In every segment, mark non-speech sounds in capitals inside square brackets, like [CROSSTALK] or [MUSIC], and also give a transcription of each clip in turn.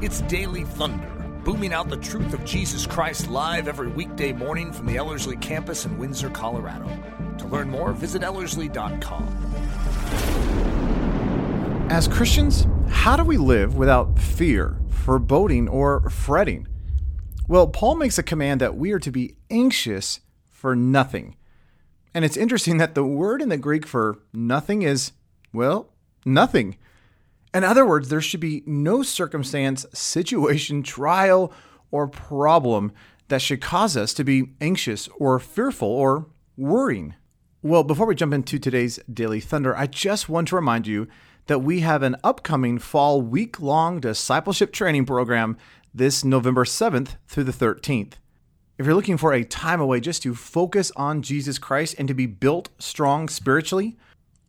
It's Daily Thunder, booming out the truth of Jesus Christ live every weekday morning from the Ellerslie campus in Windsor, Colorado. To learn more, visit Ellerslie.com. As Christians, how do we live without fear, foreboding, or fretting? Well, Paul makes a command that we are to be anxious for nothing. And it's interesting that the word in the Greek for nothing is, well, nothing. In other words, there should be no circumstance, situation, trial, or problem that should cause us to be anxious or fearful or worrying. Well, before we jump into today's Daily Thunder, I just want to remind you that we have an upcoming fall week long discipleship training program this November 7th through the 13th. If you're looking for a time away just to focus on Jesus Christ and to be built strong spiritually,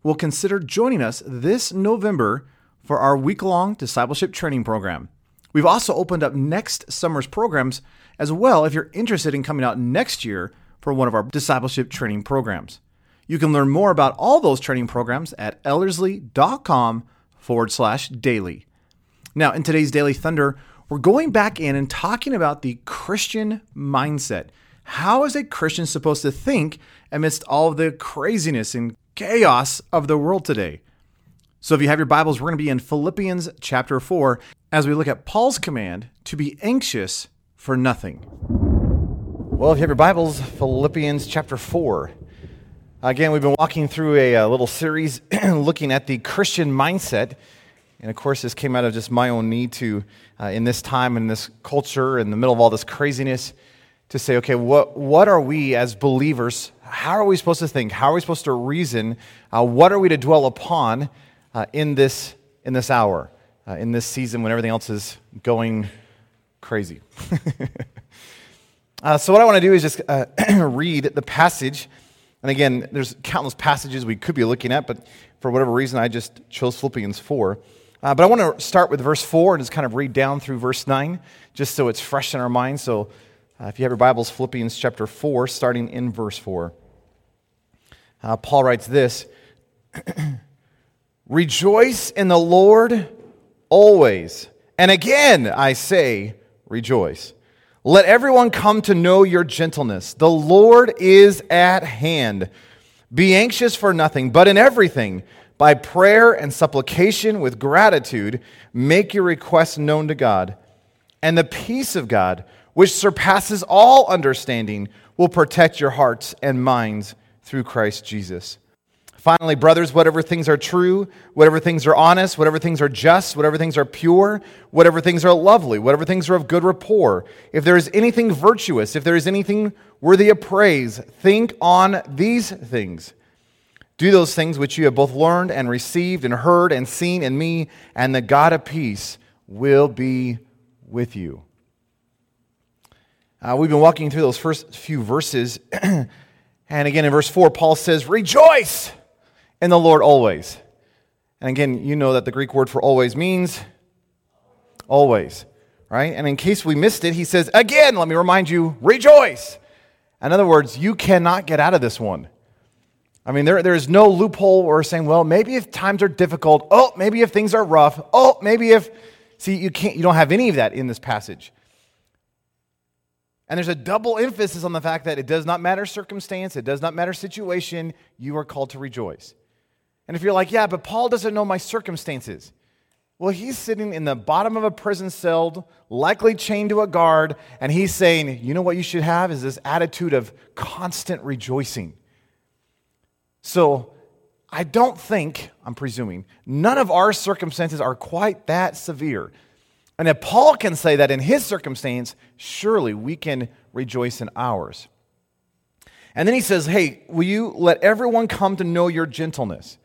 well, consider joining us this November for our week long discipleship training program. We've also opened up next summer's programs as well if you're interested in coming out next year for one of our discipleship training programs. You can learn more about all those training programs at ellerslie.com forward slash daily. Now, in today's Daily Thunder, we're going back in and talking about the Christian mindset. How is a Christian supposed to think amidst all the craziness and chaos of the world today? So, if you have your Bibles, we're going to be in Philippians chapter 4 as we look at Paul's command to be anxious for nothing. Well, if you have your Bibles, Philippians chapter 4. Again, we've been walking through a, a little series [CLEARS THROAT] looking at the Christian mindset. And of course, this came out of just my own need to, uh, in this time, in this culture, in the middle of all this craziness, to say, okay, what, what are we as believers? How are we supposed to think? How are we supposed to reason? Uh, what are we to dwell upon uh, in, this, in this hour, uh, in this season when everything else is going crazy? [LAUGHS] Uh, so, what I want to do is just uh, [CLEARS THROAT] read the passage and again, there's countless passages we could be looking at, but for whatever reason, I just chose Philippians 4. Uh, but I want to start with verse 4 and just kind of read down through verse 9, just so it's fresh in our minds. So uh, if you have your Bibles, Philippians chapter 4, starting in verse 4. Uh, Paul writes this [CLEARS THROAT] Rejoice in the Lord always. And again, I say, rejoice. Let everyone come to know your gentleness. The Lord is at hand. Be anxious for nothing, but in everything, by prayer and supplication with gratitude, make your requests known to God. And the peace of God, which surpasses all understanding, will protect your hearts and minds through Christ Jesus. Finally, brothers, whatever things are true, whatever things are honest, whatever things are just, whatever things are pure, whatever things are lovely, whatever things are of good rapport, if there is anything virtuous, if there is anything worthy of praise, think on these things. Do those things which you have both learned and received and heard and seen in me, and the God of peace will be with you. Uh, we've been walking through those first few verses. [CLEARS THROAT] and again, in verse 4, Paul says, Rejoice! In the Lord always. And again, you know that the Greek word for always means always, right? And in case we missed it, he says, again, let me remind you, rejoice. In other words, you cannot get out of this one. I mean, there, there is no loophole or saying, well, maybe if times are difficult, oh, maybe if things are rough, oh, maybe if, see, you can't, you don't have any of that in this passage. And there's a double emphasis on the fact that it does not matter circumstance, it does not matter situation, you are called to rejoice. And if you're like, yeah, but Paul doesn't know my circumstances. Well, he's sitting in the bottom of a prison cell, likely chained to a guard, and he's saying, you know what you should have is this attitude of constant rejoicing. So I don't think, I'm presuming, none of our circumstances are quite that severe. And if Paul can say that in his circumstance, surely we can rejoice in ours. And then he says, Hey, will you let everyone come to know your gentleness?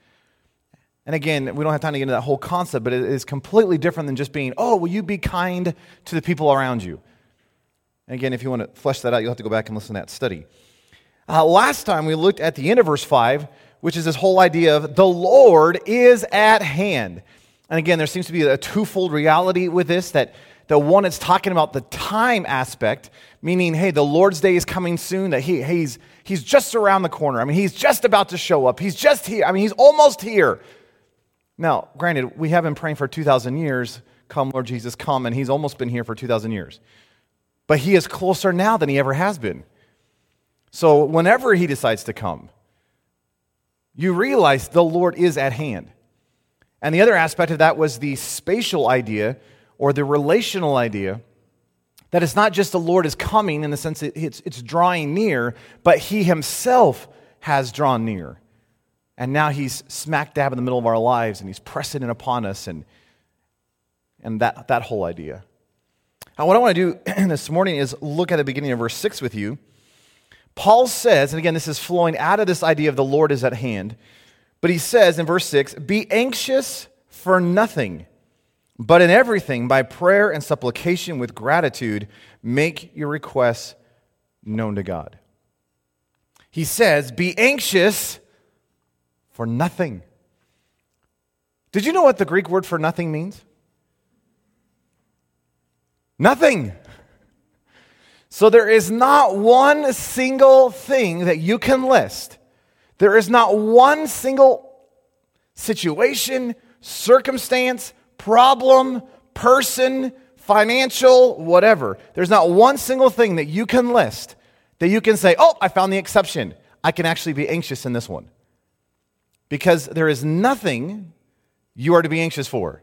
And again, we don't have time to get into that whole concept, but it is completely different than just being, oh, will you be kind to the people around you? And again, if you want to flesh that out, you'll have to go back and listen to that study. Uh, last time we looked at the end of verse 5, which is this whole idea of the Lord is at hand. And again, there seems to be a twofold reality with this that the one is talking about the time aspect, meaning, hey, the Lord's day is coming soon, that he, he's, he's just around the corner. I mean, he's just about to show up. He's just here. I mean, he's almost here. Now, granted, we have been praying for 2,000 years, come, Lord Jesus, come, and he's almost been here for 2,000 years. But he is closer now than he ever has been. So, whenever he decides to come, you realize the Lord is at hand. And the other aspect of that was the spatial idea or the relational idea that it's not just the Lord is coming in the sense that it's, it's drawing near, but he himself has drawn near. And now he's smack dab in the middle of our lives and he's pressing in upon us and, and that, that whole idea. Now, what I want to do [CLEARS THROAT] this morning is look at the beginning of verse 6 with you. Paul says, and again, this is flowing out of this idea of the Lord is at hand, but he says in verse 6 Be anxious for nothing, but in everything, by prayer and supplication with gratitude, make your requests known to God. He says, Be anxious for nothing. Did you know what the Greek word for nothing means? Nothing. So there is not one single thing that you can list. There is not one single situation, circumstance, problem, person, financial, whatever. There's not one single thing that you can list that you can say, oh, I found the exception. I can actually be anxious in this one. Because there is nothing you are to be anxious for.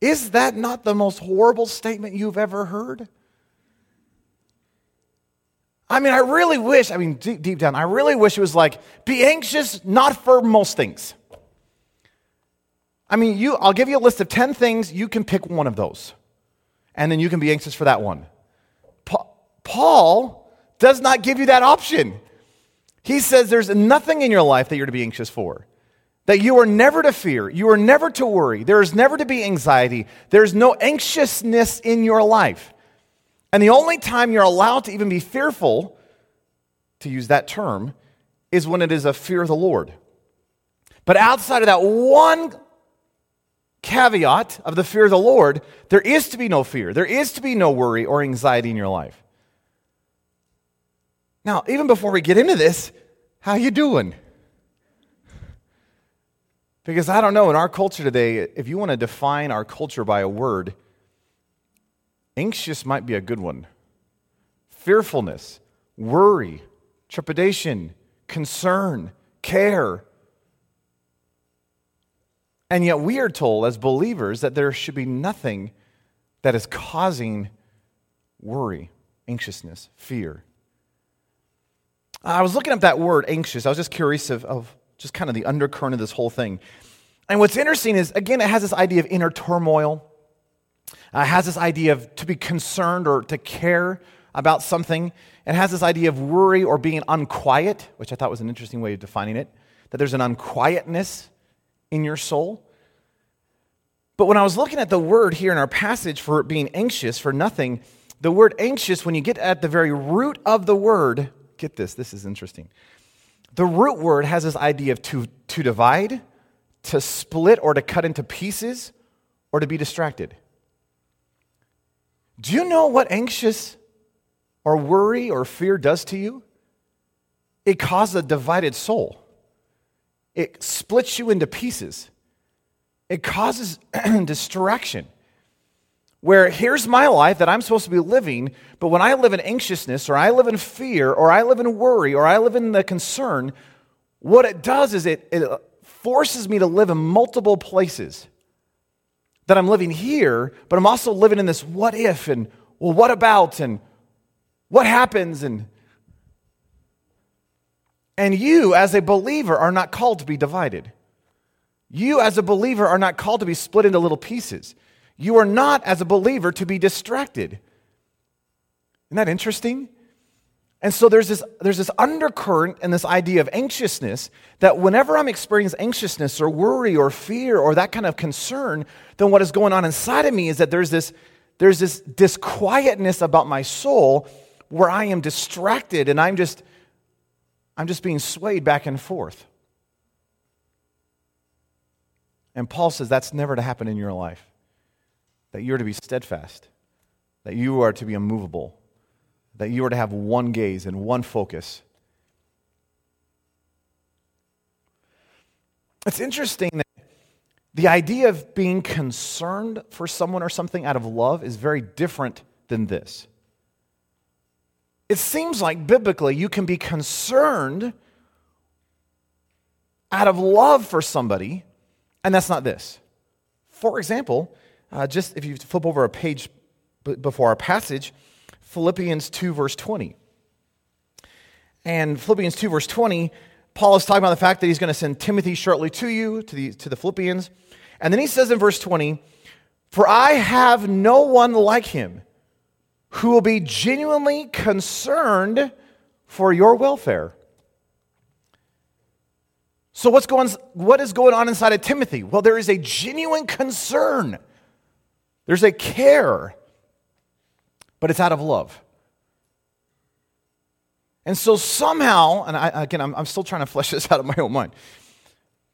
Is that not the most horrible statement you've ever heard? I mean, I really wish, I mean, deep, deep down, I really wish it was like, be anxious not for most things. I mean, you, I'll give you a list of 10 things, you can pick one of those. And then you can be anxious for that one. Pa- Paul does not give you that option. He says there's nothing in your life that you're to be anxious for. That you are never to fear, you are never to worry, there is never to be anxiety, there's no anxiousness in your life. And the only time you're allowed to even be fearful, to use that term, is when it is a fear of the Lord. But outside of that one caveat of the fear of the Lord, there is to be no fear. There is to be no worry or anxiety in your life. Now, even before we get into this, how you doing? Because I don't know, in our culture today, if you want to define our culture by a word, Anxious might be a good one. Fearfulness, worry, trepidation, concern, care. And yet we are told as believers that there should be nothing that is causing worry, anxiousness, fear. I was looking up that word anxious. I was just curious of, of just kind of the undercurrent of this whole thing. And what's interesting is, again, it has this idea of inner turmoil uh, has this idea of to be concerned or to care about something. It has this idea of worry or being unquiet, which I thought was an interesting way of defining it, that there's an unquietness in your soul. But when I was looking at the word here in our passage for being anxious for nothing, the word anxious, when you get at the very root of the word, get this, this is interesting. The root word has this idea of to, to divide, to split, or to cut into pieces, or to be distracted. Do you know what anxious or worry or fear does to you? It causes a divided soul, it splits you into pieces, it causes [CLEARS THROAT] distraction. Where here's my life that I'm supposed to be living, but when I live in anxiousness, or I live in fear, or I live in worry, or I live in the concern, what it does is it, it forces me to live in multiple places that I'm living here, but I'm also living in this what if and well, what about and what happens and and you as a believer are not called to be divided. You as a believer are not called to be split into little pieces. You are not as a believer to be distracted. Isn't that interesting? And so there's this, there's this undercurrent and this idea of anxiousness that whenever I'm experiencing anxiousness or worry or fear or that kind of concern, then what is going on inside of me is that there's this, there's this disquietness about my soul where I am distracted and I'm just, I'm just being swayed back and forth. And Paul says that's never to happen in your life. That you're to be steadfast, that you are to be immovable that you are to have one gaze and one focus. It's interesting that the idea of being concerned for someone or something out of love is very different than this. It seems like biblically you can be concerned out of love for somebody, and that's not this. For example, uh, just if you flip over a page before our passage, Philippians 2, verse 20. And Philippians 2, verse 20, Paul is talking about the fact that he's going to send Timothy shortly to you, to the, to the Philippians. And then he says in verse 20, For I have no one like him who will be genuinely concerned for your welfare. So, what's going, what is going on inside of Timothy? Well, there is a genuine concern, there's a care, but it's out of love. And so, somehow, and I, again, I'm, I'm still trying to flesh this [LAUGHS] out of my own mind.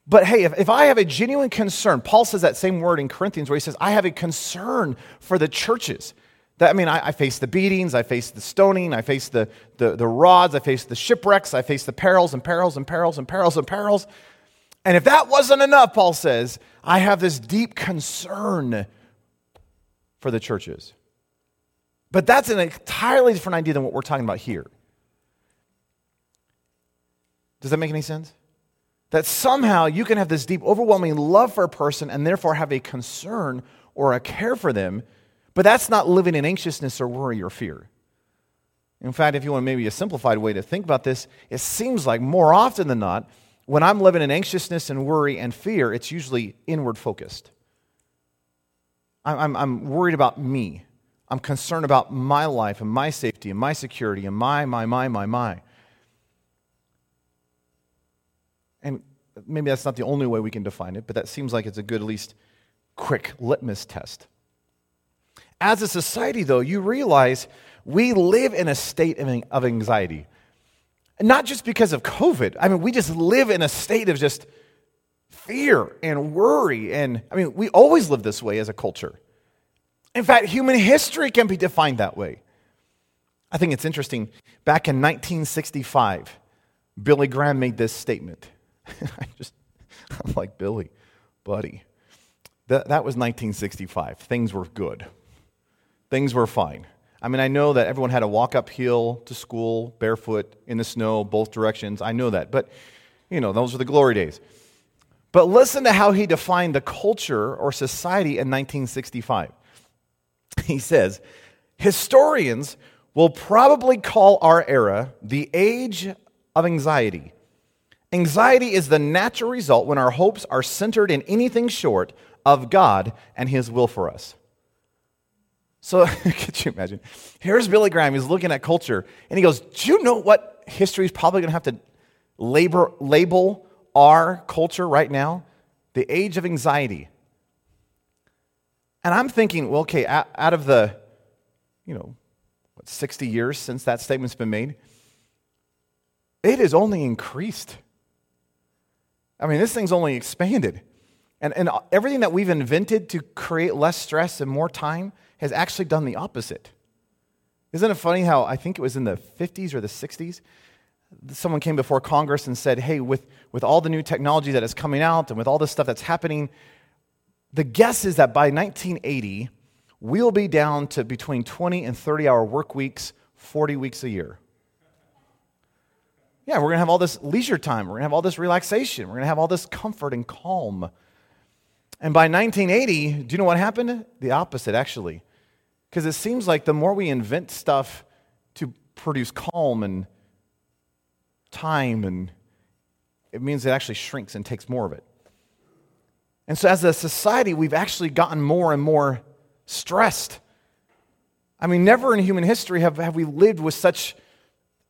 But hey, if, if I have a genuine concern, Paul says that same word in Corinthians where he says, I have a concern for the churches. That, I mean, I, I, face the beatings, I face the stoning, I face the, the, the rods, I face the shipwrecks, I face the perils and perils and perils and perils and perils. And if that wasn't enough, Paul says, I have this deep concern for the churches. But that's an entirely different idea than what we're talking about here. Does that make any sense? That somehow you can have this deep, overwhelming love for a person and therefore have a concern or a care for them but that's not living in anxiousness or worry or fear. In fact, if you want maybe a simplified way to think about this, it seems like more often than not, when I'm living in anxiousness and worry and fear, it's usually inward focused. I'm, I'm, worried about me. I'm concerned about my life and my safety and my security and my, my, my, my, my. And maybe that's not the only way we can define it, but that seems like it's a good, at least quick litmus test. As a society, though, you realize we live in a state of anxiety. And not just because of COVID. I mean, we just live in a state of just fear and worry. And I mean, we always live this way as a culture. In fact, human history can be defined that way. I think it's interesting. Back in 1965, Billy Graham made this statement. [LAUGHS] I just, I'm like, Billy, buddy. That, that was 1965. Things were good things were fine. I mean, I know that everyone had to walk uphill to school barefoot in the snow, both directions. I know that. But, you know, those were the glory days. But listen to how he defined the culture or society in 1965. He says, historians will probably call our era the age of anxiety. Anxiety is the natural result when our hopes are centered in anything short of God and His will for us. So, [LAUGHS] could you imagine? Here's Billy Graham. He's looking at culture, and he goes, Do you know what history is probably going to have to labor, label our culture right now? The age of anxiety. And I'm thinking, well, okay, out of the, you know, what, 60 years since that statement's been made, it has only increased. I mean, this thing's only expanded. And, and everything that we've invented to create less stress and more time has actually done the opposite. Isn't it funny how I think it was in the 50s or the 60s? Someone came before Congress and said, hey, with, with all the new technology that is coming out and with all this stuff that's happening, the guess is that by 1980, we'll be down to between 20 and 30 hour work weeks, 40 weeks a year. Yeah, we're going to have all this leisure time. We're going to have all this relaxation. We're going to have all this comfort and calm. And by 1980, do you know what happened? The opposite, actually. Because it seems like the more we invent stuff to produce calm and time, and it means it actually shrinks and takes more of it. And so, as a society, we've actually gotten more and more stressed. I mean, never in human history have, have we lived with such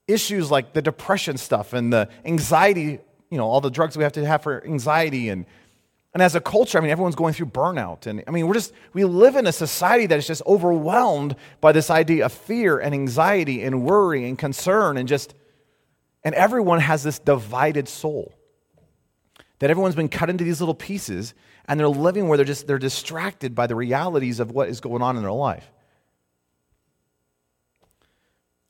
issues like the depression stuff and the anxiety, you know, all the drugs we have to have for anxiety and and as a culture, I mean, everyone's going through burnout. And I mean, we're just, we live in a society that is just overwhelmed by this idea of fear and anxiety and worry and concern and just, and everyone has this divided soul. That everyone's been cut into these little pieces and they're living where they're just, they're distracted by the realities of what is going on in their life.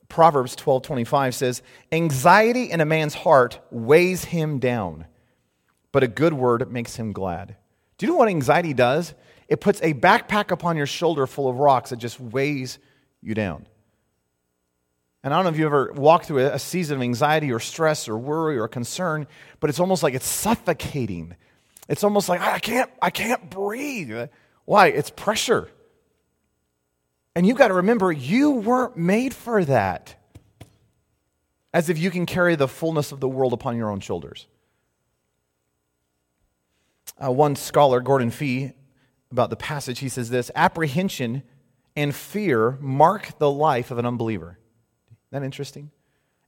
Proverbs 12:25 says, "Anxiety in a man's heart weighs him down." but a good word makes him glad. Do you know what anxiety does? It puts a backpack upon your shoulder full of rocks that just weighs you down. And I don't know if you ever walked through a season of anxiety or stress or worry or concern, but it's almost like it's suffocating. It's almost like I can't, I can't breathe. Why? It's pressure. And you've got to remember, you weren't made for that. As if you can carry the fullness of the world upon your own shoulders. Uh, one scholar, Gordon Fee, about the passage, he says this apprehension and fear mark the life of an unbeliever. That interesting?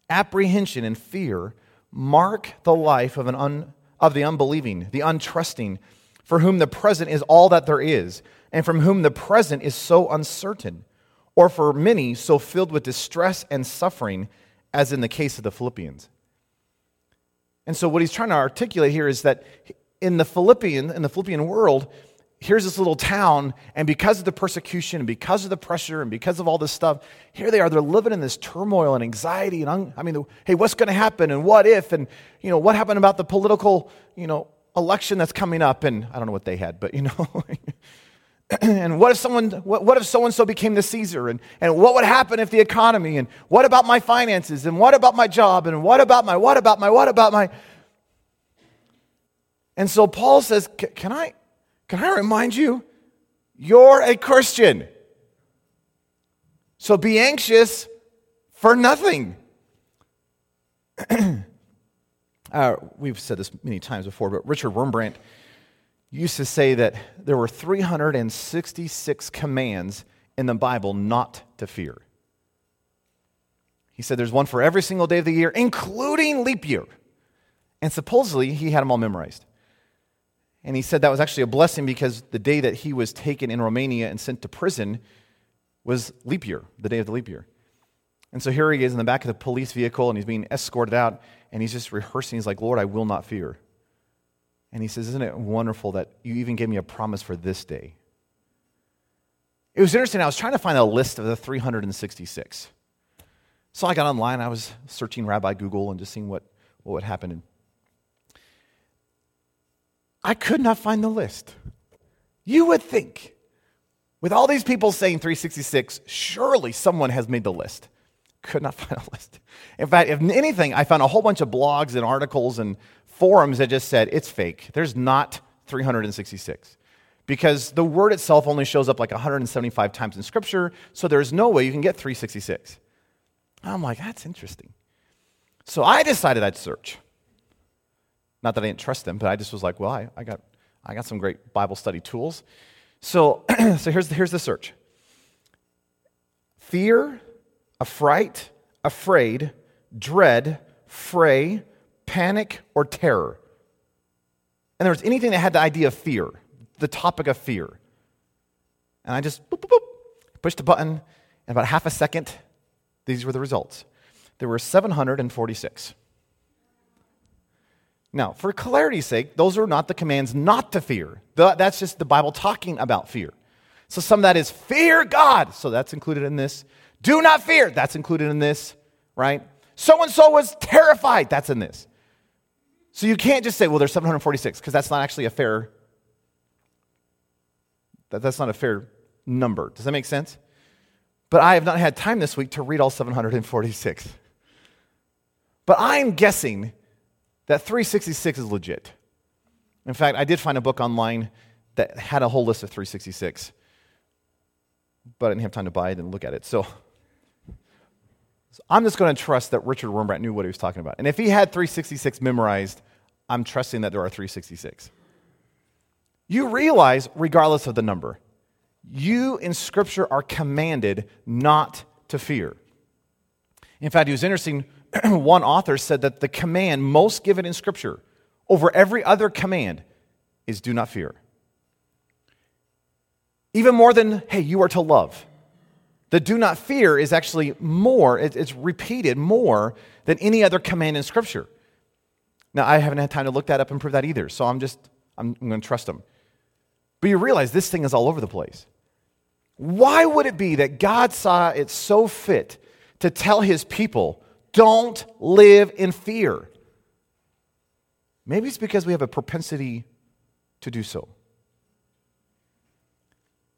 Apprehension and fear mark the life of, an un, of the unbelieving, the untrusting, for whom the present is all that there is, and from whom the present is so uncertain, or for many so filled with distress and suffering, as in the case of the Philippians. And so, what he's trying to articulate here is that in the Philippian, in the Philippian world, here's this little town, and because of the persecution, and because of the pressure, and because of all this stuff, here they are. They're living in this turmoil and anxiety, and un- I mean, hey, what's going to happen, and what if, and you know, what happened about the political, you know, election that's coming up, and I don't know what they had, but you know. [LAUGHS] and what if someone what, what if so and so became the caesar and, and what would happen if the economy and what about my finances and what about my job and what about my what about my what about my and so Paul says, Can I, can I remind you? You're a Christian. So be anxious for nothing. [CLEARS THROAT] uh, we've said this many times before, but Richard Wurmbrand used to say that there were 366 commands in the Bible not to fear. He said there's one for every single day of the year, including leap year. And supposedly he had them all memorized. And he said that was actually a blessing because the day that he was taken in Romania and sent to prison was leap year, the day of the leap year. And so here he is in the back of the police vehicle and he's being escorted out and he's just rehearsing. He's like, Lord, I will not fear. And he says, Isn't it wonderful that you even gave me a promise for this day? It was interesting. I was trying to find a list of the 366. So I got online. I was searching Rabbi Google and just seeing what, what would happen. I could not find the list. You would think, with all these people saying 366, surely someone has made the list. Could not [LAUGHS] find a list. In fact, if anything, I found a whole bunch of blogs and articles and forums that just said it's fake. There's not 366 because the word itself only shows up like 175 times in Scripture, so there's no way you can get 366. I'm like, that's interesting. So I decided I'd search. Not that I didn't trust them, but I just was like, well, I, I, got, I got some great Bible study tools. So, [CLEARS THROAT] so here's, the, here's the search fear, affright, afraid, dread, fray, panic, or terror. And there was anything that had the idea of fear, the topic of fear. And I just boop, boop, boop, pushed the button, and about half a second, these were the results. There were 746. Now, for clarity's sake, those are not the commands not to fear. That's just the Bible talking about fear. So some of that is fear God. So that's included in this. Do not fear. That's included in this, right? So and so was terrified. That's in this. So you can't just say, well, there's 746, because that's not actually a fair, that, that's not a fair number. Does that make sense? But I have not had time this week to read all 746. But I'm guessing that 366 is legit. In fact, I did find a book online that had a whole list of 366, but I didn't have time to buy it and look at it. So, so I'm just going to trust that Richard Wurmbrand knew what he was talking about. And if he had 366 memorized, I'm trusting that there are 366. You realize, regardless of the number, you in Scripture are commanded not to fear. In fact, it was interesting [CLEARS THROAT] one author said that the command most given in Scripture over every other command is do not fear. Even more than, hey, you are to love. The do not fear is actually more, it's repeated more than any other command in Scripture. Now, I haven't had time to look that up and prove that either, so I'm just, I'm, going to trust them. But you realize this thing is all over the place. Why would it be that God saw it so fit to tell his people don't live in fear. Maybe it's because we have a propensity to do so.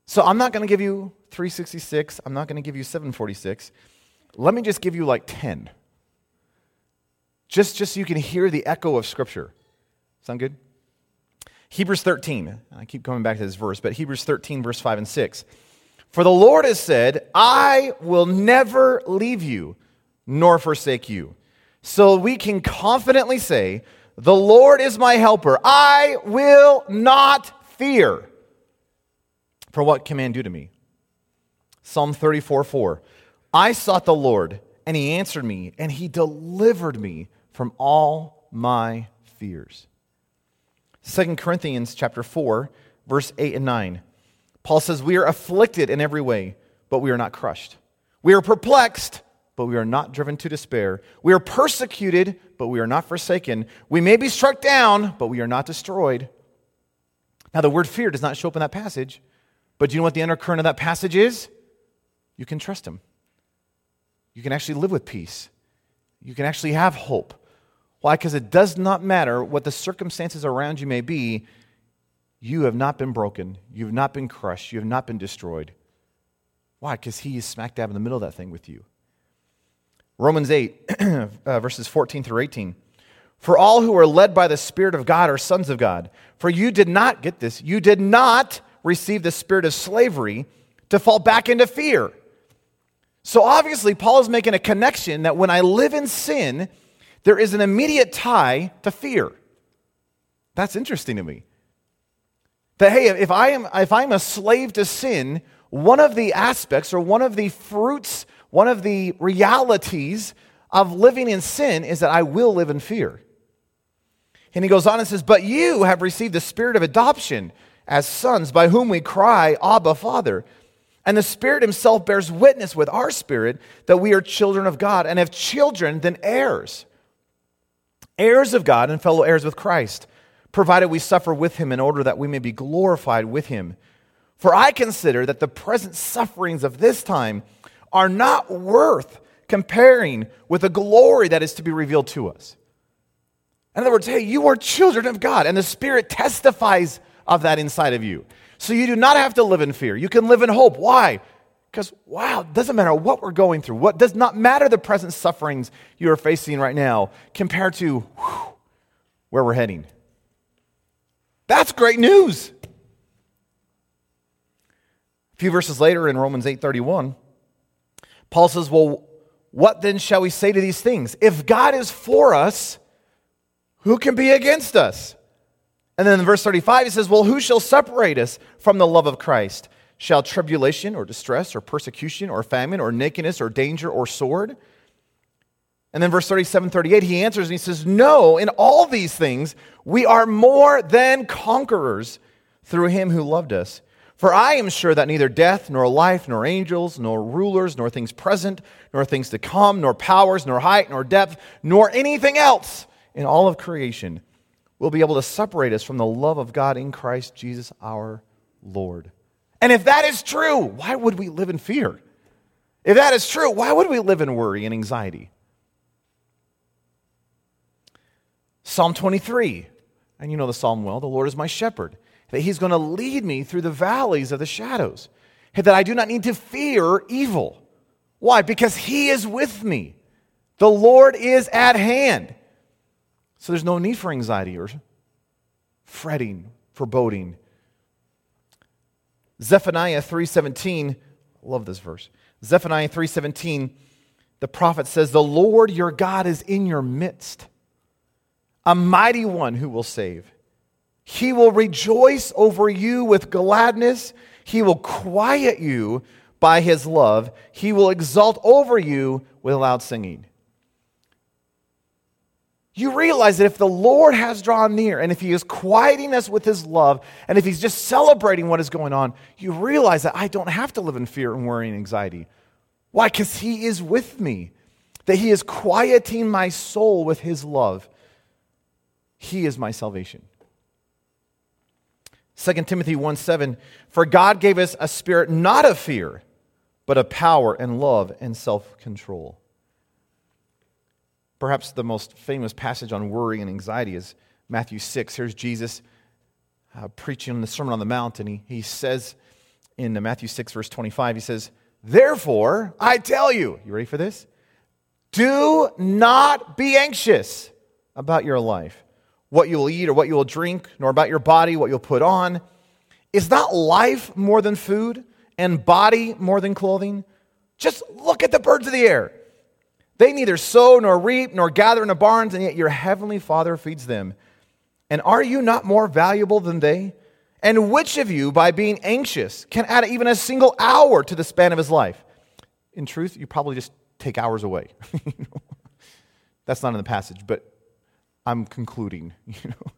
So I'm not going to give you 366. I'm not going to give you 746. Let me just give you like 10. Just, just so you can hear the echo of Scripture. Sound good? Hebrews 13. I keep coming back to this verse, but Hebrews 13, verse 5 and 6. For the Lord has said, I will never leave you nor forsake you. So we can confidently say, The Lord is my helper. I will not fear. For what can man do to me? Psalm 34 4. I sought the Lord, and he answered me, and he delivered me from all my fears. 2 Corinthians chapter 4, verse 8 and 9. Paul says, We are afflicted in every way, but we are not crushed. We are perplexed, but we are not driven to despair. We are persecuted, but we are not forsaken. We may be struck down, but we are not destroyed. Now, the word fear does not show up in that passage, but do you know what the undercurrent of that passage is? You can trust him. You can actually live with peace. You can actually have hope. Why? Because it does not matter what the circumstances around you may be, you have not been broken. You have not been crushed. You have not been destroyed. Why? Because He is smack dab in the middle of that thing with you. Romans 8, [CLEARS THROAT] uh, verses 14 through 18. For all who are led by the Spirit of God are sons of God. For you did not, get this, you did not receive the spirit of slavery to fall back into fear. So obviously, Paul is making a connection that when I live in sin, there is an immediate tie to fear. That's interesting to me. That, hey, if, I am, if I'm a slave to sin, one of the aspects or one of the fruits, one of the realities of living in sin is that I will live in fear. And he goes on and says, But you have received the spirit of adoption as sons, by whom we cry, Abba, Father. And the Spirit Himself bears witness with our spirit that we are children of God, and if children, then heirs heirs of God and fellow heirs with Christ, provided we suffer with him in order that we may be glorified with him. For I consider that the present sufferings of this time are not worth comparing with the glory that is to be revealed to us. In other words, hey, you are children of God, and the Spirit testifies of that inside of you. So you do not have to live in fear. You can live in hope. Why? Because, wow, it doesn't matter what we're going through. What does not matter the present sufferings you are facing right now compared to whew, where we're heading. That's great news. A few verses later in Romans 8:31, Paul says, "Well, what then shall we say to these things? If God is for us, who can be against us?" And then in verse 35 he says, "Well, who shall separate us from the love of Christ? Shall tribulation or distress or persecution or famine or nakedness or danger or sword? And then verse 37, 38, he answers and he says, No, in all these things we are more than conquerors through him who loved us. For I am sure that neither death, nor life, nor angels, nor rulers, nor things present, nor things to come, nor powers, nor height, nor depth, nor anything else in all of creation will be able to separate us from the love of God in Christ Jesus our Lord. And if that is true, why would we live in fear? If that is true, why would we live in worry and anxiety? Psalm 23, and you know the psalm well the Lord is my shepherd, that he's going to lead me through the valleys of the shadows, that I do not need to fear evil. Why? Because he is with me. The Lord is at hand. So there's no need for anxiety or fretting, foreboding. Zephaniah 3:17, love this verse. Zephaniah 3:17, the prophet says, "The Lord your God is in your midst, a mighty one who will save. He will rejoice over you with gladness. He will quiet you by his love. He will exult over you with loud singing." you realize that if the Lord has drawn near and if He is quieting us with His love and if He's just celebrating what is going on, you realize that I don't have to live in fear and worry and anxiety. Why? Because He is with me, that He is quieting my soul with His love. He is my salvation. 2 Timothy 1 7, for God gave us a spirit not of fear, but of power and love and self control. Perhaps the most famous passage on worry and anxiety is Matthew 6. Here's Jesus uh, preaching the Sermon on the Mount, and he, he says in Matthew 6, verse 25. He says, Therefore, I tell you, you ready for this? Do not be anxious about your life, what you will eat or what you will drink, nor about your body, what you'll put on. Is not life more than food and body more than clothing? Just look at the birds of the air. They neither sow nor reap nor gather in the barns, and yet your heavenly Father feeds them. And are you not more valuable than they? And which of you, by being anxious, can add even a single hour to the span of his life? In truth, you probably just take hours away. [LAUGHS] That's not in the passage, but I'm concluding, [LAUGHS] you know.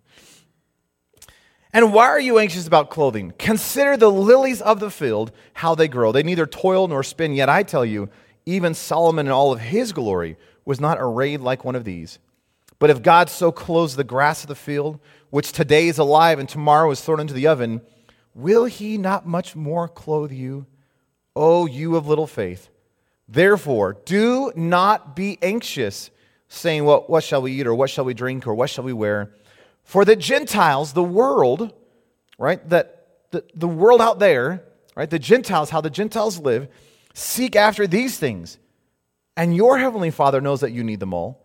And why are you anxious about clothing? Consider the lilies of the field, how they grow. They neither toil nor spin, yet I tell you, even Solomon in all of his glory was not arrayed like one of these. But if God so clothes the grass of the field, which today is alive and tomorrow is thrown into the oven, will he not much more clothe you, O you of little faith? Therefore, do not be anxious, saying, well, What shall we eat, or what shall we drink, or what shall we wear? For the Gentiles, the world, right, that the, the world out there, right, the Gentiles, how the Gentiles live, seek after these things. And your heavenly Father knows that you need them all.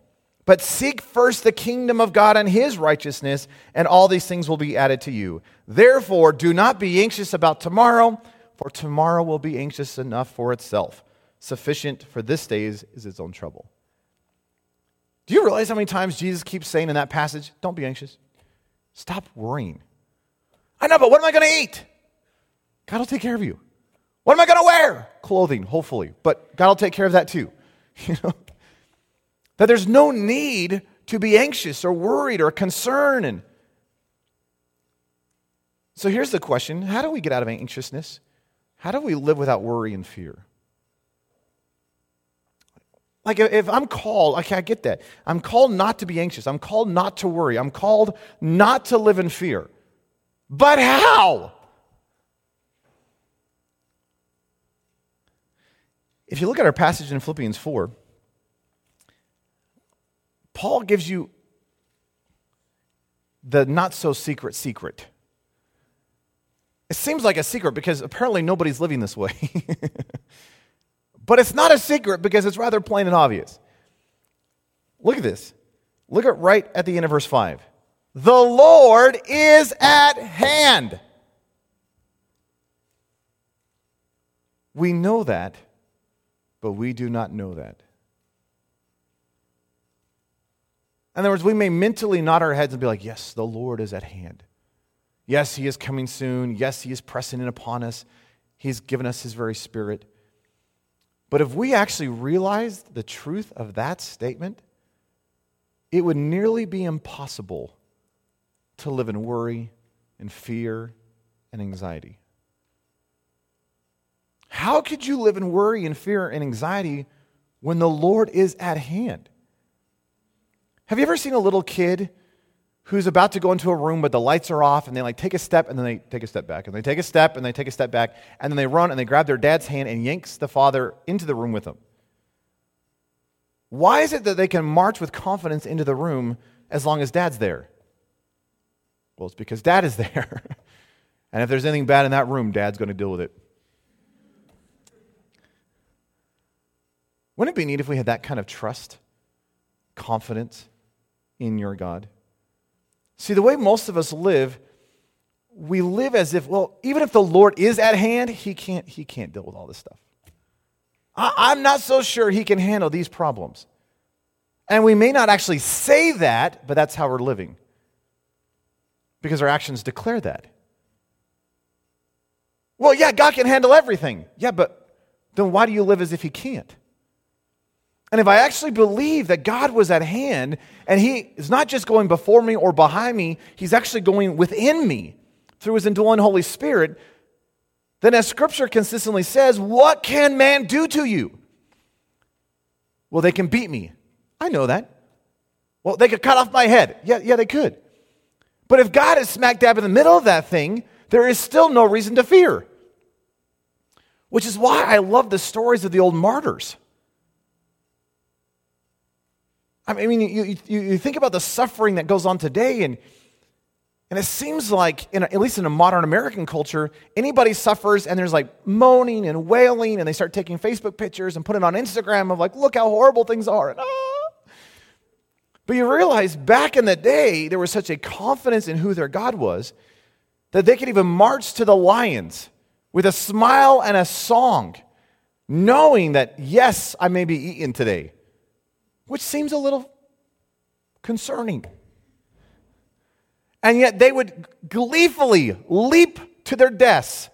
But seek first the kingdom of God and his righteousness, and all these things will be added to you. Therefore, do not be anxious about tomorrow, for tomorrow will be anxious enough for itself. Sufficient for this day is, is its own trouble. Do you realize how many times Jesus keeps saying in that passage, Don't be anxious? Stop worrying. I know, but what am I going to eat? God will take care of you. What am I going to wear? Clothing, hopefully. But God will take care of that too. [LAUGHS] You know? That there's no need to be anxious or worried or concerned. And so here's the question How do we get out of anxiousness? How do we live without worry and fear? Like, if I'm called, okay, I get that. I'm called not to be anxious. I'm called not to worry. I'm called not to live in fear. But how? If you look at our passage in Philippians 4, Paul gives you the not so secret secret. It seems like a secret because apparently nobody's living this way. [LAUGHS] But it's not a secret because it's rather plain and obvious. Look at this. Look at right at the end of verse 5. The Lord is at hand. We know that, but we do not know that. In other words, we may mentally nod our heads and be like, Yes, the Lord is at hand. Yes, He is coming soon. Yes, He is pressing in upon us. He's given us His very Spirit. But if we actually realized the truth of that statement, it would nearly be impossible to live in worry and fear and anxiety. How could you live in worry and fear and anxiety when the Lord is at hand? Have you ever seen a little kid who's about to go into a room but the lights are off and they like take a step and then they take a step back and they take a step and they take a step back and then they run and they grab their dad's hand and yanks the father into the room with them. Why is it that they can march with confidence into the room as long as dad's there? Well it's because dad is [LAUGHS] there. And if there's anything bad in that room dad's going to deal with it. Wouldn't it be neat if we had that kind of trust confidence in your god See, the way most of us live, we live as if, well, even if the Lord is at hand, he can't, he can't deal with all this stuff. I, am not so sure he can handle these problems. And we may not actually say that, but that's how we're living. Because our actions declare that. Well, yeah, God can handle everything. Yeah, but then why do you live as if he can't? And if I actually believe that God was at hand and He is not just going before me or behind me, He's actually going within me through His indwelling Holy Spirit, then as Scripture consistently says, what can man do to you? Well, they can beat me. I know that. Well, they could cut off my head. Yeah, yeah, they could. But if God is smack dab in the middle of that thing, there is still no reason to fear. Which is why I love the stories of the old martyrs. I mean, you, you, you think about the suffering that goes on today, and And it seems like, in a, at least in a modern American culture, anybody suffers and there's like moaning and wailing, and they start taking Facebook pictures and putting on Instagram of like, look how horrible things are. And, ah. But you realize back in the day, there was such a confidence in who their God was that they could even march to the lions with a smile and a song, knowing that, yes, I may be eaten today, which seems a little concerning. And yet they would gleefully leap to their deaths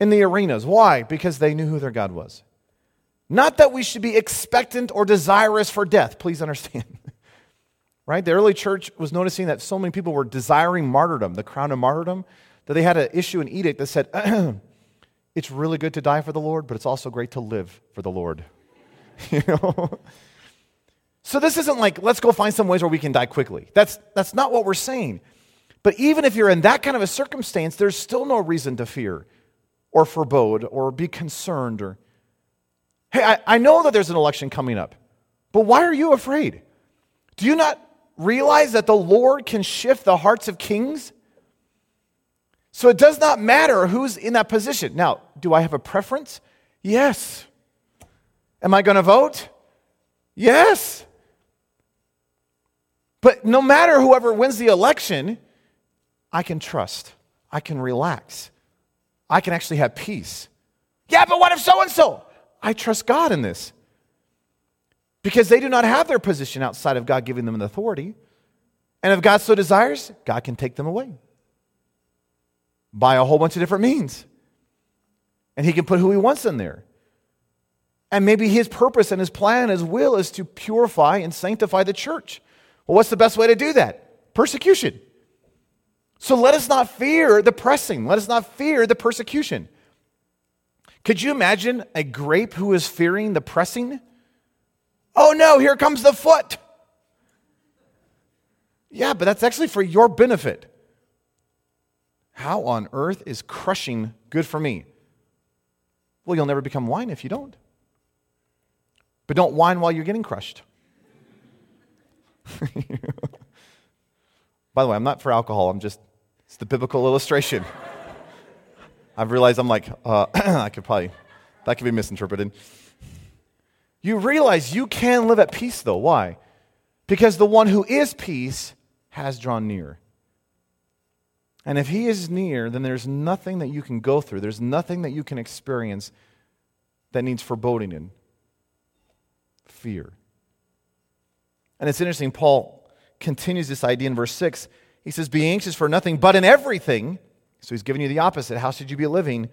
in the arenas. Why? Because they knew who their God was. Not that we should be expectant or desirous for death, please understand. [LAUGHS] right? The early church was noticing that so many people were desiring martyrdom, the crown of martyrdom, that they had to issue an edict that said, [CLEARS THROAT] it's really good to die for the Lord, but it's also great to live for the Lord. [LAUGHS] you know? So this isn't like, let's go find some ways where we can die quickly. That's, that's not what we're saying. But even if you're in that kind of a circumstance, there's still no reason to fear or forebode or be concerned or, hey, I, I know that there's an election coming up, but why are you afraid? Do you not realize that the Lord can shift the hearts of kings? So it does not matter who's in that position. Now, do I have a preference? Yes. Am I going to vote? Yes. But no matter whoever wins the election, I can trust. I can relax. I can actually have peace. Yeah, but what if so and so? I trust God in this. Because they do not have their position outside of God giving them an authority. And if God so desires, God can take them away by a whole bunch of different means. And He can put who He wants in there. And maybe His purpose and His plan, His will is to purify and sanctify the church. Well, what's the best way to do that? Persecution. So let us not fear the pressing. Let us not fear the persecution. Could you imagine a grape who is fearing the pressing? Oh no, here comes the foot. Yeah, but that's actually for your benefit. How on earth is crushing good for me? Well, you'll never become wine if you don't. But don't whine while you're getting crushed. [LAUGHS] By the way, I'm not for alcohol. I'm just, it's the biblical illustration. I've realized I'm like, uh, [CLEARS THROAT] I could probably, that could be misinterpreted. You realize you can live at peace, though. Why? Because the one who is peace has drawn near. And if he is near, then there's nothing that you can go through, there's nothing that you can experience that needs foreboding and fear. And it's interesting, Paul continues this idea in verse 6. He says, Be anxious for nothing, but in everything. So he's giving you the opposite. How should you be living?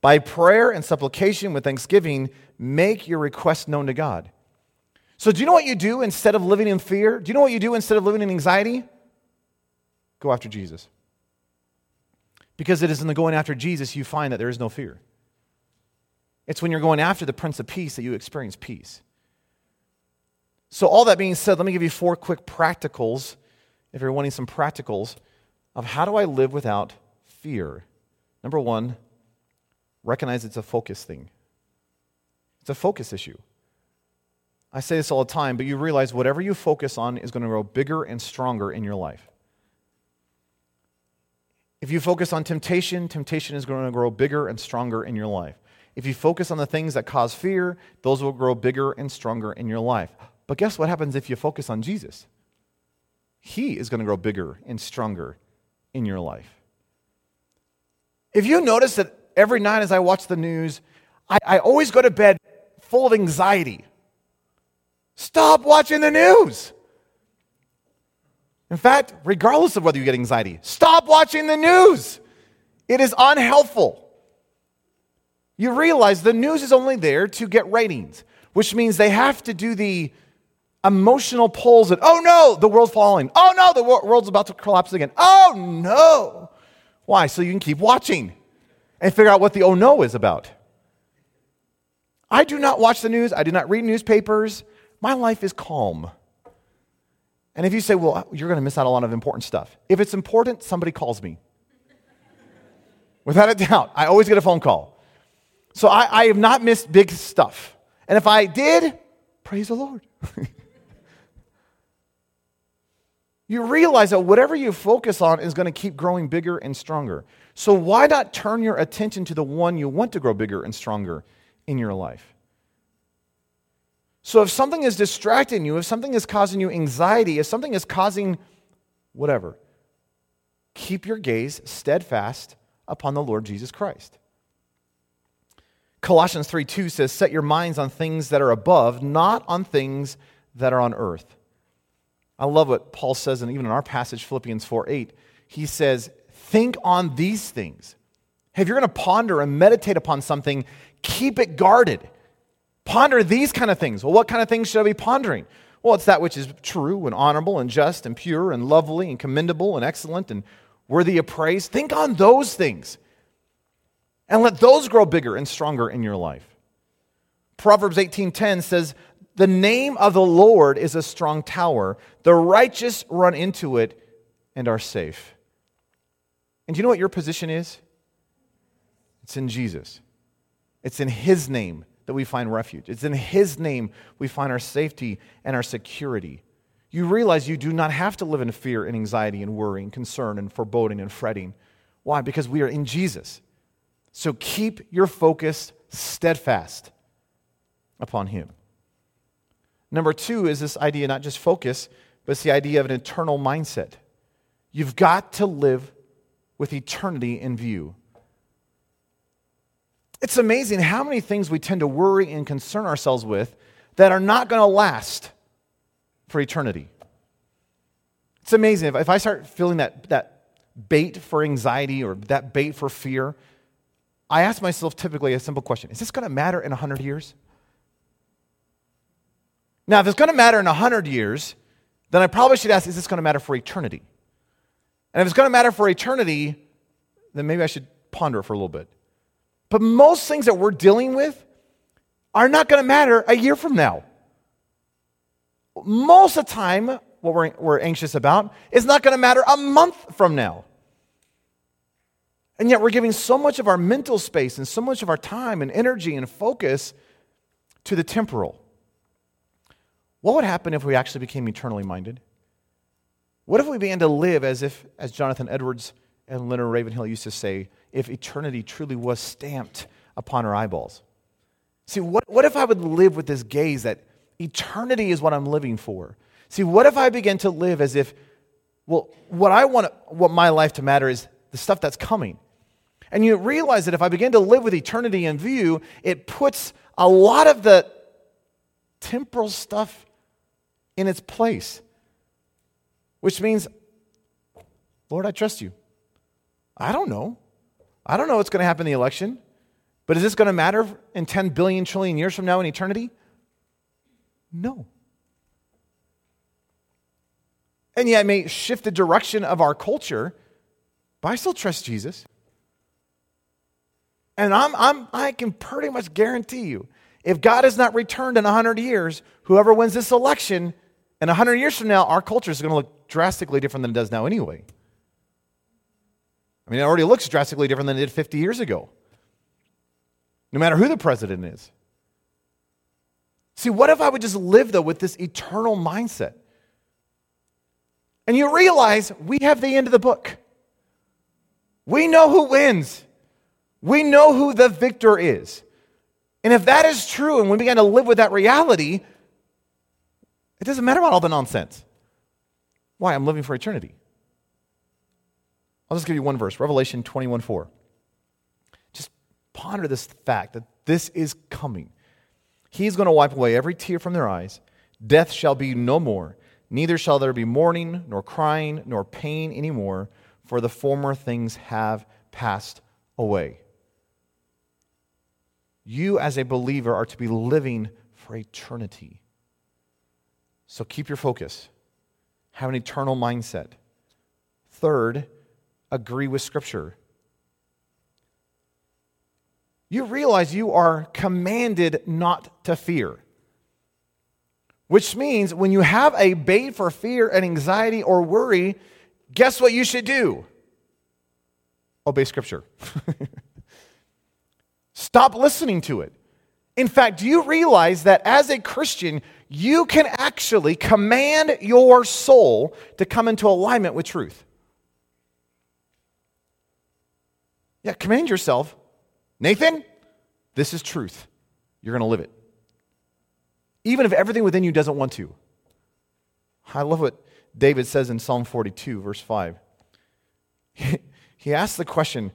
By prayer and supplication with thanksgiving, make your request known to God. So, do you know what you do instead of living in fear? Do you know what you do instead of living in anxiety? Go after Jesus. Because it is in the going after Jesus you find that there is no fear. It's when you're going after the Prince of Peace that you experience peace. So, all that being said, let me give you four quick practicals, if you're wanting some practicals, of how do I live without fear. Number one, recognize it's a focus thing, it's a focus issue. I say this all the time, but you realize whatever you focus on is going to grow bigger and stronger in your life. If you focus on temptation, temptation is going to grow bigger and stronger in your life. If you focus on the things that cause fear, those will grow bigger and stronger in your life. But guess what happens if you focus on Jesus? He is going to grow bigger and stronger in your life. If you notice that every night as I watch the news, I, I always go to bed full of anxiety. Stop watching the news. In fact, regardless of whether you get anxiety, stop watching the news. It is unhelpful. You realize the news is only there to get ratings, which means they have to do the emotional pulls that, oh no, the world's falling. Oh no, the world's about to collapse again. Oh no. Why? So you can keep watching and figure out what the oh no is about. I do not watch the news. I do not read newspapers. My life is calm. And if you say, well, you're going to miss out on a lot of important stuff. If it's important, somebody calls me. [LAUGHS] Without a doubt, I always get a phone call. So I, I have not missed big stuff. And if I did, praise the Lord. [LAUGHS] You realize that whatever you focus on is going to keep growing bigger and stronger. So why not turn your attention to the one you want to grow bigger and stronger in your life? So if something is distracting you, if something is causing you anxiety, if something is causing whatever, keep your gaze steadfast upon the Lord Jesus Christ. Colossians 3 2 says, Set your minds on things that are above, not on things that are on earth. I love what Paul says, and even in our passage, Philippians 4 8, he says, Think on these things. If you're going to ponder and meditate upon something, keep it guarded. Ponder these kind of things. Well, what kind of things should I be pondering? Well, it's that which is true and honorable and just and pure and lovely and commendable and excellent and worthy of praise. Think on those things and let those grow bigger and stronger in your life. Proverbs 18:10 says, "The name of the Lord is a strong tower; the righteous run into it and are safe." And you know what your position is? It's in Jesus. It's in his name that we find refuge. It's in his name we find our safety and our security. You realize you do not have to live in fear and anxiety and worry and concern and foreboding and fretting. Why? Because we are in Jesus. So keep your focus steadfast upon Him. Number two is this idea not just focus, but it's the idea of an eternal mindset. You've got to live with eternity in view. It's amazing how many things we tend to worry and concern ourselves with that are not going to last for eternity. It's amazing. If, if I start feeling that, that bait for anxiety or that bait for fear, I ask myself typically a simple question Is this going to matter in 100 years? Now, if it's going to matter in 100 years, then I probably should ask Is this going to matter for eternity? And if it's going to matter for eternity, then maybe I should ponder it for a little bit. But most things that we're dealing with are not going to matter a year from now. Most of the time, what we're, we're anxious about is not going to matter a month from now. And yet, we're giving so much of our mental space and so much of our time and energy and focus to the temporal. What would happen if we actually became eternally minded? What if we began to live as if, as Jonathan Edwards and Leonard Ravenhill used to say, if eternity truly was stamped upon our eyeballs? See, what, what if I would live with this gaze that eternity is what I'm living for? See, what if I begin to live as if, well, what I want, what my life to matter is the stuff that's coming. And you realize that if I begin to live with eternity in view, it puts a lot of the temporal stuff in its place. Which means, Lord, I trust you. I don't know. I don't know what's going to happen in the election, but is this going to matter in 10 billion trillion years from now in eternity? No. And yet, it may shift the direction of our culture, but I still trust Jesus. And I'm, I'm, I can pretty much guarantee you, if God has not returned in 100 years, whoever wins this election, in 100 years from now, our culture is going to look drastically different than it does now anyway. I mean, it already looks drastically different than it did 50 years ago, no matter who the president is. See, what if I would just live, though, with this eternal mindset? And you realize we have the end of the book. We know who wins. We know who the victor is. And if that is true and we begin to live with that reality, it doesn't matter about all the nonsense. Why? I'm living for eternity. I'll just give you one verse Revelation 21 4. Just ponder this fact that this is coming. He's going to wipe away every tear from their eyes. Death shall be no more. Neither shall there be mourning, nor crying, nor pain anymore, for the former things have passed away. You, as a believer, are to be living for eternity. So keep your focus, have an eternal mindset. Third, agree with Scripture. You realize you are commanded not to fear. Which means when you have a bait for fear and anxiety or worry, guess what you should do? Obey Scripture. [LAUGHS] Stop listening to it. In fact, do you realize that as a Christian, you can actually command your soul to come into alignment with truth. Yeah, command yourself, Nathan, this is truth. You're going to live it. Even if everything within you doesn't want to. I love what David says in Psalm 42, verse 5. [LAUGHS] He asks the question,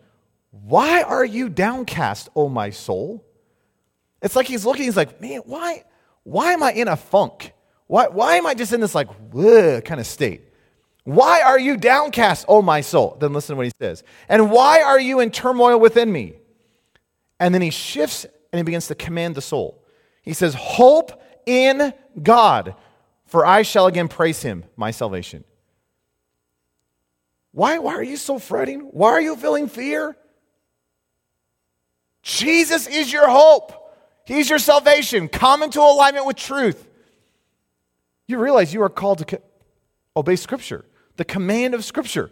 Why are you downcast, O my soul? It's like he's looking, he's like, Man, why, why am I in a funk? Why, why am I just in this like, kind of state? Why are you downcast, O my soul? Then listen to what he says. And why are you in turmoil within me? And then he shifts and he begins to command the soul. He says, Hope in God, for I shall again praise him, my salvation. Why, why are you so fretting? Why are you feeling fear? Jesus is your hope. He's your salvation. Come into alignment with truth. You realize you are called to obey Scripture the command of Scripture.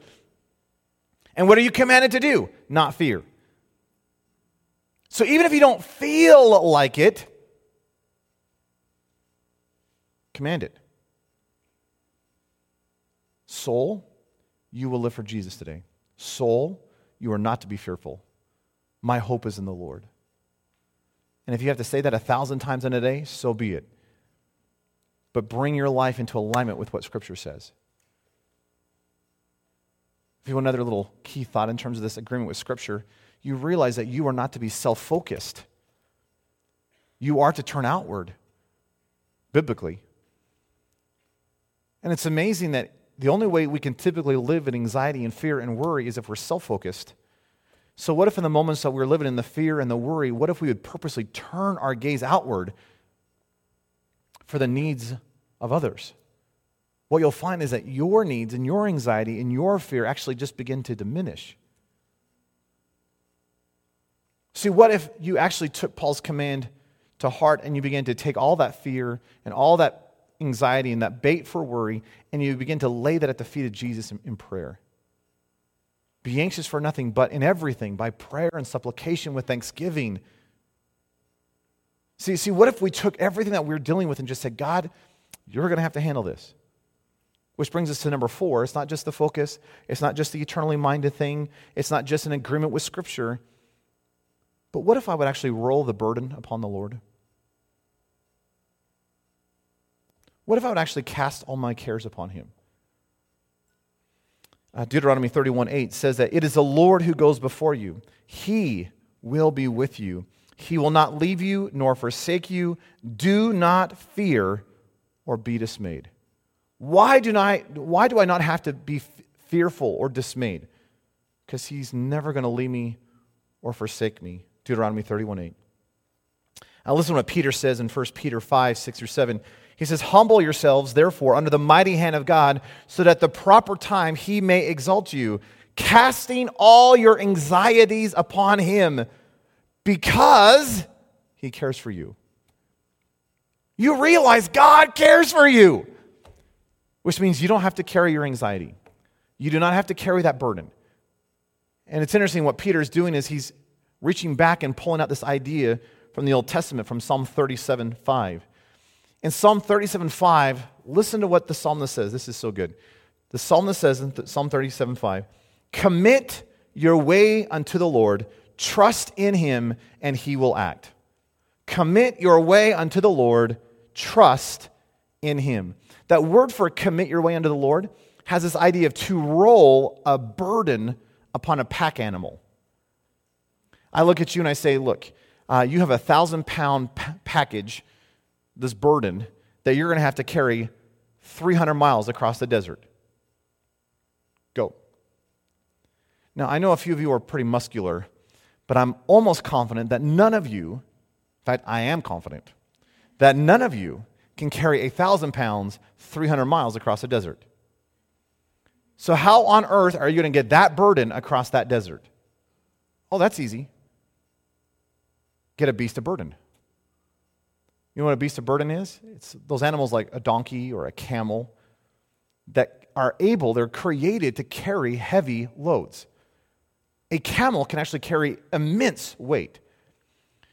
And what are you commanded to do? Not fear. So even if you don't feel like it, command it. Soul, you will live for Jesus today. Soul, you are not to be fearful. My hope is in the Lord. And if you have to say that a thousand times in a day, so be it. But bring your life into alignment with what Scripture says. If you want another little key thought in terms of this agreement with Scripture, you realize that you are not to be self focused. You are to turn outward, biblically. And it's amazing that the only way we can typically live in anxiety and fear and worry is if we're self focused. So, what if in the moments that we're living in the fear and the worry, what if we would purposely turn our gaze outward for the needs of others? what you'll find is that your needs and your anxiety and your fear actually just begin to diminish. See, what if you actually took Paul's command to heart and you began to take all that fear and all that anxiety and that bait for worry and you begin to lay that at the feet of Jesus in, in prayer? Be anxious for nothing, but in everything, by prayer and supplication with thanksgiving. See, see, what if we took everything that we're dealing with and just said, God, you're going to have to handle this? Which brings us to number four. It's not just the focus, it's not just the eternally minded thing, it's not just an agreement with Scripture. But what if I would actually roll the burden upon the Lord? What if I would actually cast all my cares upon Him? Uh, Deuteronomy 31 8 says that it is the Lord who goes before you, He will be with you. He will not leave you nor forsake you. Do not fear or be dismayed. Why do, not, why do I not have to be fearful or dismayed? Because he's never going to leave me or forsake me. Deuteronomy 31 8. Now, listen to what Peter says in 1 Peter 5 6 or 7. He says, Humble yourselves, therefore, under the mighty hand of God, so that at the proper time he may exalt you, casting all your anxieties upon him, because he cares for you. You realize God cares for you which means you don't have to carry your anxiety. You do not have to carry that burden. And it's interesting what Peter is doing is he's reaching back and pulling out this idea from the Old Testament, from Psalm 37 5. In Psalm 37:5, listen to what the psalmist says. This is so good. The psalmist says in Psalm 37:5, Commit your way unto the Lord, trust in him, and he will act. Commit your way unto the Lord, trust in him. That word for commit your way unto the Lord has this idea of to roll a burden upon a pack animal. I look at you and I say, Look, uh, you have a thousand pound p- package, this burden, that you're going to have to carry 300 miles across the desert. Go. Now, I know a few of you are pretty muscular, but I'm almost confident that none of you, in fact, I am confident, that none of you can carry a thousand pounds 300 miles across a desert. So, how on earth are you going to get that burden across that desert? Oh, that's easy. Get a beast of burden. You know what a beast of burden is? It's those animals like a donkey or a camel that are able, they're created to carry heavy loads. A camel can actually carry immense weight.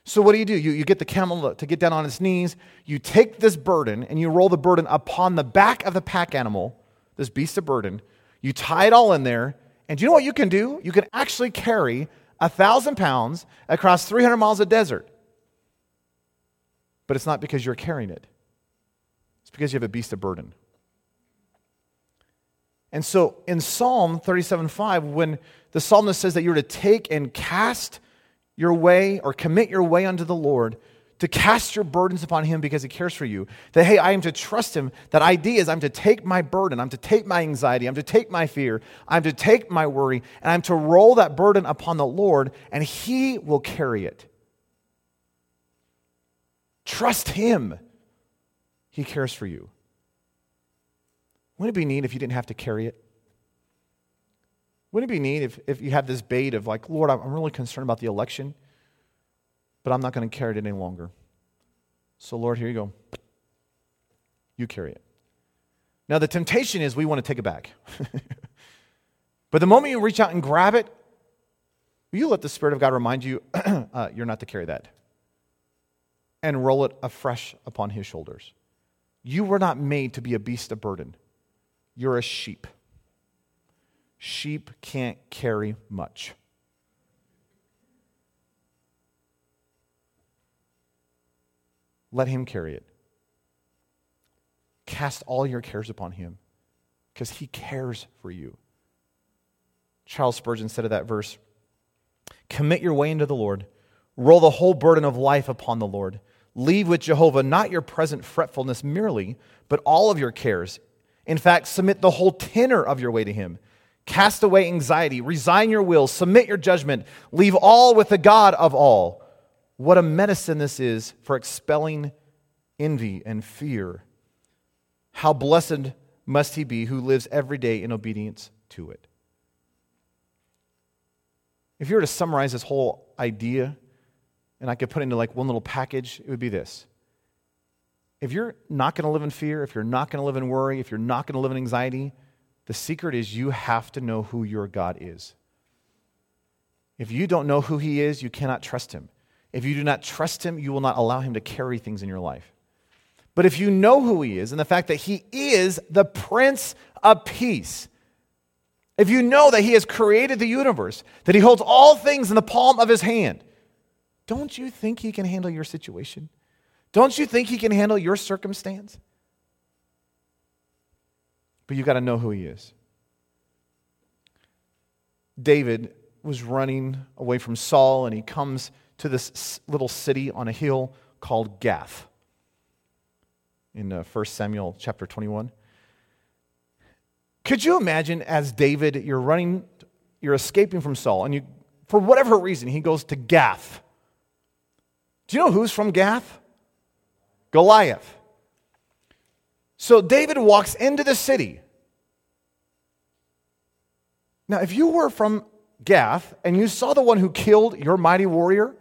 So, what do you do? You, you get the camel to get down on its knees. You take this burden and you roll the burden upon the back of the pack animal, this beast of burden. You tie it all in there. And do you know what you can do? You can actually carry a thousand pounds across 300 miles of desert. But it's not because you're carrying it, it's because you have a beast of burden. And so in Psalm 37:5, when the psalmist says that you're to take and cast your way or commit your way unto the Lord, to cast your burdens upon him because he cares for you. That, hey, I am to trust him. That idea is I'm to take my burden, I'm to take my anxiety, I'm to take my fear, I'm to take my worry, and I'm to roll that burden upon the Lord, and he will carry it. Trust him. He cares for you. Wouldn't it be neat if you didn't have to carry it? Wouldn't it be neat if, if you have this bait of like, Lord, I'm really concerned about the election, but I'm not going to carry it any longer. So, Lord, here you go. You carry it. Now, the temptation is we want to take it back. [LAUGHS] but the moment you reach out and grab it, you let the Spirit of God remind you [CLEARS THROAT] uh, you're not to carry that and roll it afresh upon His shoulders. You were not made to be a beast of burden. You're a sheep. Sheep can't carry much. Let him carry it. Cast all your cares upon him because he cares for you. Charles Spurgeon said of that verse Commit your way into the Lord, roll the whole burden of life upon the Lord. Leave with Jehovah not your present fretfulness merely, but all of your cares in fact, submit the whole tenor of your way to Him. Cast away anxiety, resign your will, submit your judgment, leave all with the God of all. What a medicine this is for expelling envy and fear. How blessed must he be who lives every day in obedience to it. If you were to summarize this whole idea, and I could put into like one little package, it would be this if you're not going to live in fear, if you're not going to live in worry, if you're not going to live in anxiety, the secret is you have to know who your God is. If you don't know who He is, you cannot trust Him. If you do not trust Him, you will not allow Him to carry things in your life. But if you know who He is and the fact that He is the Prince of Peace, if you know that He has created the universe, that He holds all things in the palm of His hand, don't you think He can handle your situation? Don't you think he can handle your circumstance? But you got to know who he is. David was running away from Saul and he comes to this little city on a hill called Gath in uh, 1 Samuel chapter 21. Could you imagine as David, you're running, you're escaping from Saul, and you, for whatever reason, he goes to Gath. Do you know who's from Gath? Goliath. So David walks into the city. Now, if you were from Gath and you saw the one who killed your mighty warrior,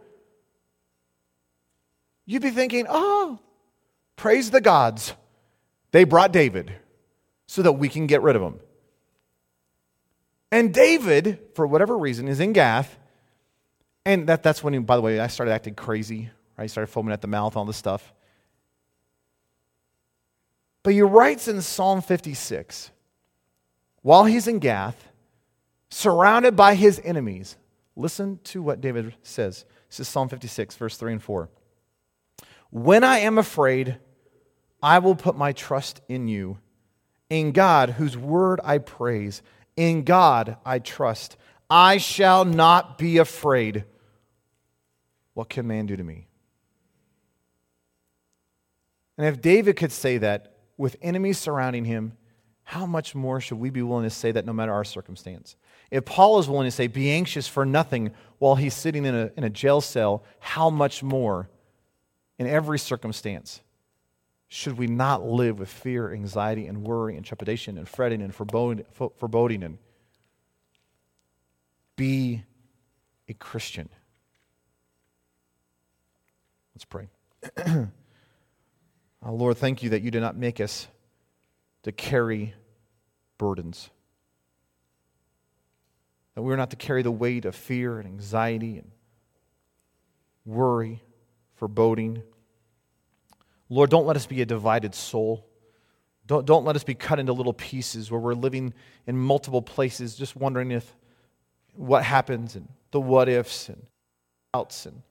you'd be thinking, oh, praise the gods. They brought David so that we can get rid of him. And David, for whatever reason, is in Gath. And that, that's when, he, by the way, I started acting crazy. Right? I started foaming at the mouth, all this stuff. But he writes in Psalm 56 while he's in Gath, surrounded by his enemies. Listen to what David says. This is Psalm 56, verse 3 and 4. When I am afraid, I will put my trust in you. In God, whose word I praise, in God I trust. I shall not be afraid. What can man do to me? And if David could say that, with enemies surrounding him, how much more should we be willing to say that no matter our circumstance? If Paul is willing to say, be anxious for nothing while he's sitting in a, in a jail cell, how much more in every circumstance should we not live with fear, anxiety, and worry, and trepidation, and fretting, and foreboding, and be a Christian? Let's pray. [CLEARS THROAT] Oh, Lord, thank you that you did not make us to carry burdens. That we are not to carry the weight of fear and anxiety and worry foreboding. Lord, don't let us be a divided soul. Don't, don't let us be cut into little pieces where we're living in multiple places, just wondering if what happens and the what ifs and outs and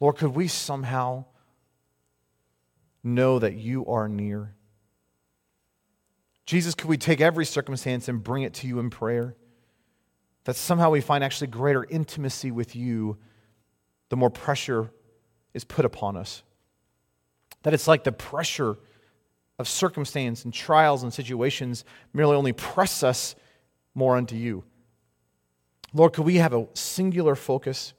Lord, could we somehow know that you are near? Jesus, could we take every circumstance and bring it to you in prayer? That somehow we find actually greater intimacy with you the more pressure is put upon us. That it's like the pressure of circumstance and trials and situations merely only press us more unto you. Lord, could we have a singular focus,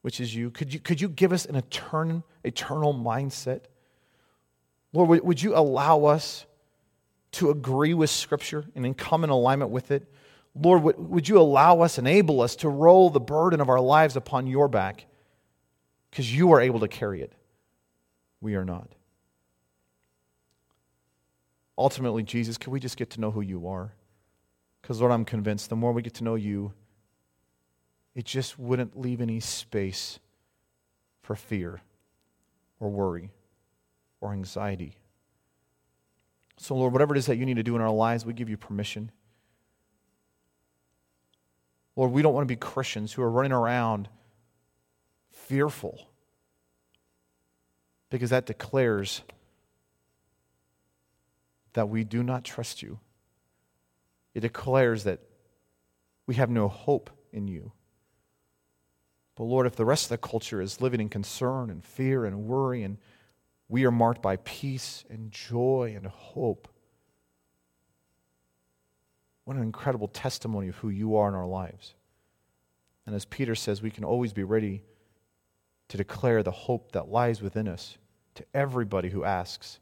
which is you? Could you, could you give us an eternal, eternal mindset? Lord, would, you allow us to agree with Scripture and come in alignment with it? Lord, would you allow us, enable us to roll the burden of our lives upon your back because you are able to carry it. We are not. Ultimately, Jesus, can we just get to know who you are? Because, Lord, I'm convinced the more we get to know you, it just wouldn't leave any space for fear or worry or anxiety. So, Lord, whatever it is that you need to do in our lives, we give you permission. Lord, we don't want to be Christians who are running around fearful because that declares that we do not trust you. It declares that we have no hope in you. But Lord, if the rest of the culture is living in concern and fear and worry, and we are marked by peace and joy and hope, what an incredible testimony of who you are in our lives. And as Peter says, we can always be ready to declare the hope that lies within us to everybody who asks,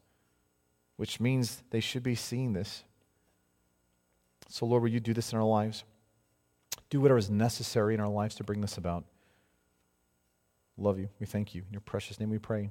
which means they should be seeing this. So, Lord, will you do this in our lives? Do whatever is necessary in our lives to bring this about. Love you. We thank you. In your precious name we pray.